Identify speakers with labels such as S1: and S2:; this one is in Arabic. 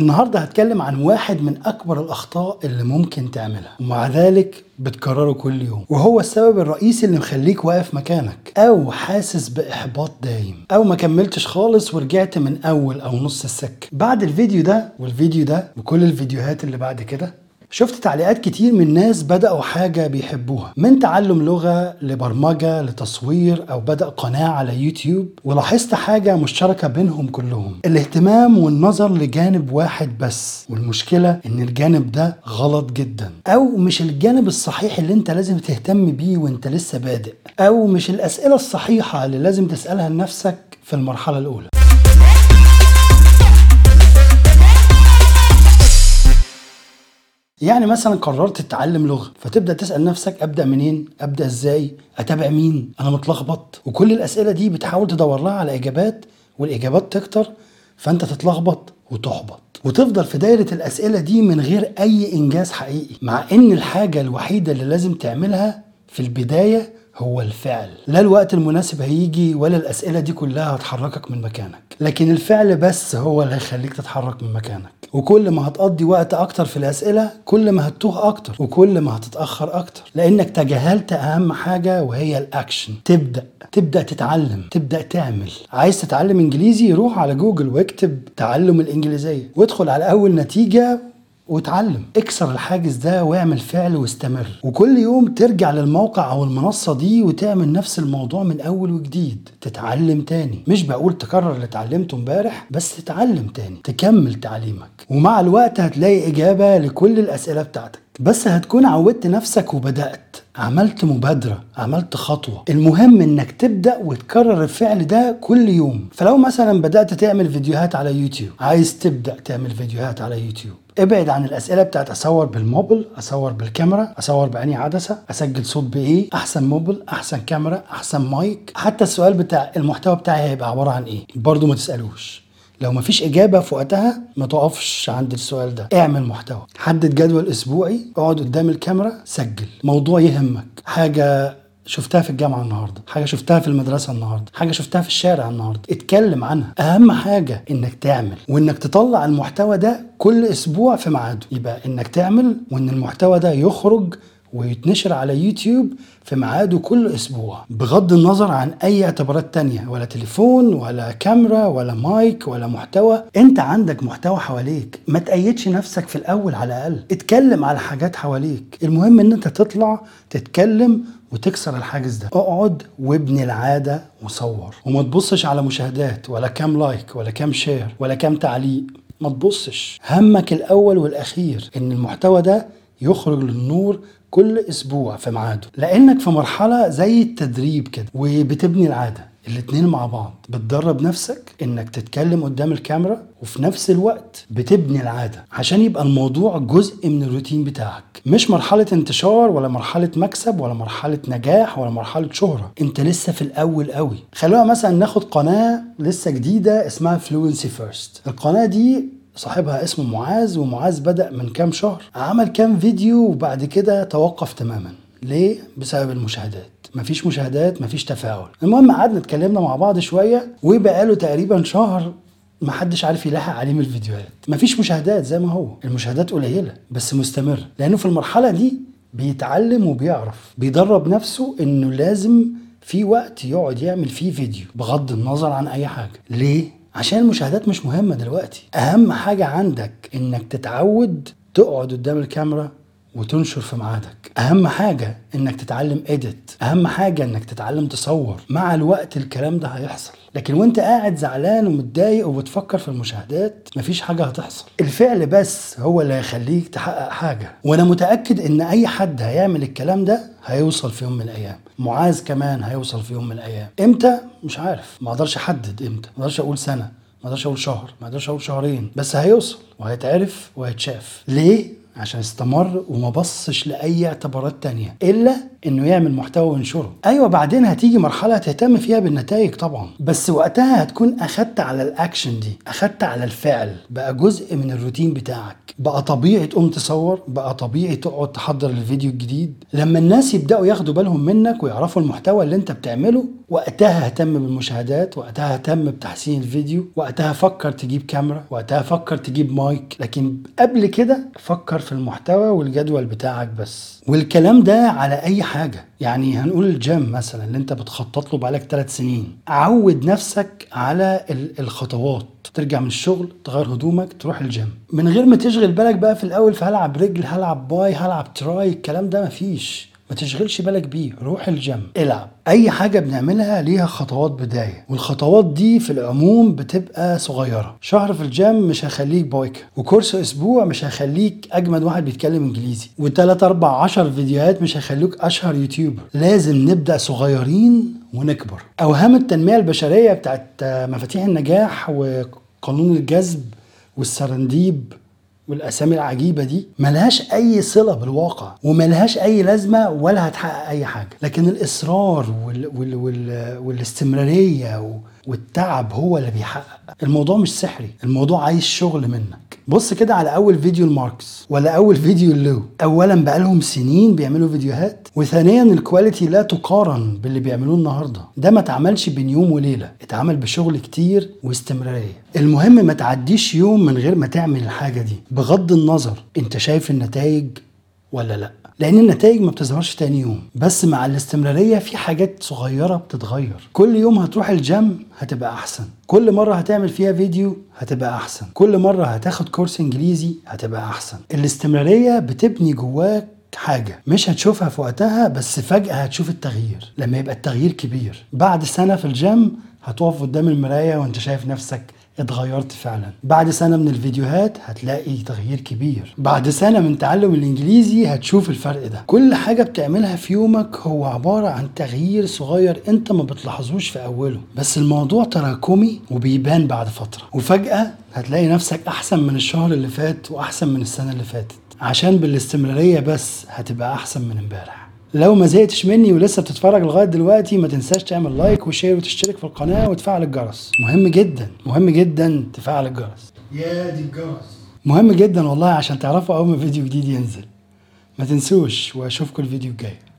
S1: النهارده هتكلم عن واحد من أكبر الأخطاء اللي ممكن تعملها ومع ذلك بتكرره كل يوم وهو السبب الرئيسي اللي مخليك واقف مكانك أو حاسس بإحباط دايم أو ما كملتش خالص ورجعت من أول أو نص السكة. بعد الفيديو ده والفيديو ده وكل الفيديوهات اللي بعد كده شفت تعليقات كتير من ناس بدأوا حاجة بيحبوها من تعلم لغة لبرمجة لتصوير أو بدأ قناة على يوتيوب ولاحظت حاجة مشتركة بينهم كلهم الاهتمام والنظر لجانب واحد بس والمشكلة إن الجانب ده غلط جدا. أو مش الجانب الصحيح اللي أنت لازم تهتم بيه وأنت لسه بادئ أو مش الأسئلة الصحيحة اللي لازم تسألها لنفسك في المرحلة الأولى. يعني مثلا قررت تتعلم لغة فتبدأ تسأل نفسك أبدأ منين؟ أبدأ إزاي؟ أتابع مين؟ أنا متلخبط. وكل الأسئلة دي بتحاول تدور لها على إجابات والإجابات تكتر فأنت تتلخبط وتحبط. وتفضل في دايرة الأسئلة دي من غير أي إنجاز حقيقي مع إن الحاجة الوحيدة اللي لازم تعملها في البداية هو الفعل. لا الوقت المناسب هيجي ولا الأسئلة دي كلها هتحركك من مكانك. لكن الفعل بس هو اللي هيخليك تتحرك من مكانك. وكل ما هتقضي وقت أكتر في الأسئلة كل ما هتتوه أكتر وكل ما هتتأخر أكتر. لأنك تجاهلت أهم حاجة وهي الأكشن. تبدأ تبدأ تتعلم تبدأ تعمل. عايز تتعلم إنجليزي؟ روح على جوجل واكتب تعلم الإنجليزية. وادخل على أول نتيجة واتعلم. اكسر الحاجز ده واعمل فعل واستمر. وكل يوم ترجع للموقع أو المنصة دي وتعمل نفس الموضوع من أول وجديد. تتعلم تاني. مش بقول تكرر اللي اتعلمته امبارح بس تتعلم تاني. تكمل تعليمك. ومع الوقت هتلاقي إجابة لكل الأسئلة بتاعتك. بس هتكون عودت نفسك وبدأت. عملت مبادرة. عملت خطوة. المهم إنك تبدأ وتكرر الفعل ده كل يوم. فلو مثلا بدأت تعمل فيديوهات على يوتيوب عايز تبدأ تعمل فيديوهات على يوتيوب ابعد عن الأسئلة بتاعت أصور بالموبايل أصور بالكاميرا أصور بأنهي عدسة أسجل صوت بإيه؟ أحسن موبايل أحسن كاميرا أحسن مايك. حتى السؤال بتاع المحتوى بتاعي هيبقى عبارة عن إيه؟ برضو ما تسألوش. لو مفيش إجابة في وقتها ما تقفش عند السؤال ده. اعمل محتوى. حدد جدول أسبوعي اقعد قدام الكاميرا سجل. موضوع يهمك. حاجة شفتها في الجامعة النهارده حاجة شفتها في المدرسة النهارده حاجة شفتها في الشارع النهارده. اتكلم عنها. أهم حاجة إنك تعمل وإنك تطلع المحتوى ده كل أسبوع في ميعاده. يبقى إنك تعمل وإن المحتوى ده يخرج ويتنشر على يوتيوب في ميعاده كل أسبوع بغض النظر عن أي اعتبارات تانية ولا تليفون ولا كاميرا ولا مايك ولا محتوى. أنت عندك محتوى حواليك ما تقيدش نفسك في الأول على الأقل. اتكلم على حاجات حواليك. المهم إن أنت تطلع تتكلم وتكسر الحاجز ده. اقعد وابني العادة وصور. وما تبصش على مشاهدات ولا كام like ولا كام share ولا كام تعليق. ما تبصش. همك الأول والأخير إن المحتوى ده يخرج للنور كل أسبوع في ميعاده. لأنك في مرحلة زي التدريب كده وبتبني العادة. الاتنين مع بعض. بتدرب نفسك إنك تتكلم قدام الكاميرا وفي نفس الوقت بتبني العادة. عشان يبقى الموضوع جزء من الروتين بتاعك. مش مرحلة انتشار ولا مرحلة مكسب ولا مرحلة نجاح ولا مرحلة شهرة. أنت لسه في الأول قوي خلونا مثلا ناخد قناة لسه جديدة اسمها Fluency First القناة دي صاحبها اسمه معاذ ومعاذ بدأ من كام شهر. عمل كام فيديو وبعد كده توقف تماما. ليه؟ بسبب المشاهدات. مفيش مشاهدات مفيش تفاعل. المهم قعدنا اتكلمنا مع بعض شوية وبقاله تقريبا شهر محدش عارف يلاحق عليه من الفيديوهات. مفيش مشاهدات زي ما هو. المشاهدات قليلة بس مستمر لأنه في المرحلة دي بيتعلم وبيعرف. بيدرب نفسه إنه لازم في وقت يقعد يعمل فيه فيديو بغض النظر عن أي حاجة. ليه؟ عشان المشاهدات مش مهمة دلوقتي. أهم حاجة عندك إنك تتعود تقعد قدام الكاميرا وتنشر في ميعادك. أهم حاجة إنك تتعلم إديت. أهم حاجة إنك تتعلم تصور. مع الوقت الكلام ده هيحصل. لكن وأنت قاعد زعلان ومتضايق وبتفكر في المشاهدات مفيش حاجة هتحصل. الفعل بس هو اللي هيخليك تحقق حاجة. وأنا متأكد إن أي حد هيعمل الكلام ده هيوصل في يوم من الأيام. معاذ كمان هيوصل في يوم من الأيام. إمتى؟ مش عارف. ما أقدرش أحدد إمتى. ما أقدرش أقول سنة. ما أقدرش أقول شهر. ما أقدرش أقول شهرين. بس هيوصل وهيتعرف وهيتشاف. ليه؟ عشان استمر وما بصش لأي اعتبارات تانية إلا إنه يعمل محتوى وينشره. أيوه بعدين هتيجي مرحلة تهتم فيها بالنتائج طبعا. بس وقتها هتكون أخدت على الأكشن دي أخدت على الفعل. بقى جزء من الروتين بتاعك. بقى طبيعي تقوم تصور بقى طبيعي تقعد تحضر الفيديو الجديد. لما الناس يبدأوا ياخدوا بالهم منك ويعرفوا المحتوى اللي أنت بتعمله وقتها اهتم بالمشاهدات وقتها اهتم بتحسين الفيديو وقتها فكر تجيب كاميرا وقتها فكر تجيب مايك. لكن قبل كده فكر في المحتوى والجدول بتاعك بس. والكلام ده على أي حاجة. يعني هنقول الجيم مثلا اللي أنت بتخطط له بقالك ثلاث سنين. عود نفسك على ال- الخطوات. ترجع من الشغل تغير هدومك تروح الجيم. من غير ما تشغل بالك بقى في الأول في هلعب رجل هلعب bi هلعب tri الكلام ده مفيش. ما تشغلش بالك بيه روح الجيم. العب. أي حاجة بنعملها ليها خطوات بداية. والخطوات دي في العموم بتبقى صغيرة. شهر في الجيم مش هيخليك بايكر و course أسبوع مش هيخليك أجمد واحد بيتكلم إنجليزي. وتلات أربع عشر فيديوهات مش هيخلوك أشهر YouTuber لازم نبدأ صغيرين ونكبر. أوهام التنمية البشرية بتاعت مفاتيح النجاح وقانون الجذب وال serendipity والأسامي العجيبة دي ملهاش أي صلة بالواقع وملهاش أي لازمة ولا هتحقق أي حاجة. لكن الإصرار وال وال وال والاستمرارية والتعب هو اللي بيحقق. الموضوع مش سحري الموضوع عايز شغل منك بص كده على أول فيديو لماركس ولا أول فيديو لو اولا بقالهم سنين بيعملوا فيديوهات وثانيا ال quality لا تقارن باللي بيعملوه النهارده. ده ما اتعملش بين يوم وليلة اتعمل بشغل كتير واستمرارية. المهم ما تعديش يوم من غير ما تعمل الحاجة دي بغض النظر أنت شايف النتائج ولا لأ. لأن النتائج ما بتظهرش تاني يوم. بس مع الاستمرارية في حاجات صغيرة بتتغير. كل يوم هتروح الجيم هتبقى أحسن. كل مرة هتعمل فيها فيديو هتبقى أحسن. كل مرة هتاخد course إنجليزي هتبقى أحسن. الاستمرارية بتبني جواك حاجة. مش هتشوفها في وقتها بس فجأة هتشوف التغيير. لما يبقى التغيير كبير. بعد سنة في الجيم هتقف قدام المراية وأنت شايف نفسك اتغيرت فعلا. بعد سنة من الفيديوهات هتلاقي تغيير كبير. بعد سنة من تعلم الإنجليزي هتشوف الفرق ده. كل حاجة بتعملها في يومك هو عبارة عن تغيير صغير انت ما بتلاحظوش في أوله. بس الموضوع تراكمي وبيبان بعد فترة. وفجأة هتلاقي نفسك أحسن من الشهر اللي فات وأحسن من السنة اللي فاتت. عشان بالاستمرارية بس هتبقى أحسن من امبارح. لو ما زهقتش مني ولسه بتتفرج لغاية دلوقتي ما تنساش تعمل like و share وتشترك في القناة وتفعل الجرس. مهم جدا مهم جدا تفعل الجرس. يا دي الجرس. مهم جدا والله عشان تعرفوا أول ما فيديو جديد ينزل. ما تنسوش وأشوفكم الفيديو الجاي.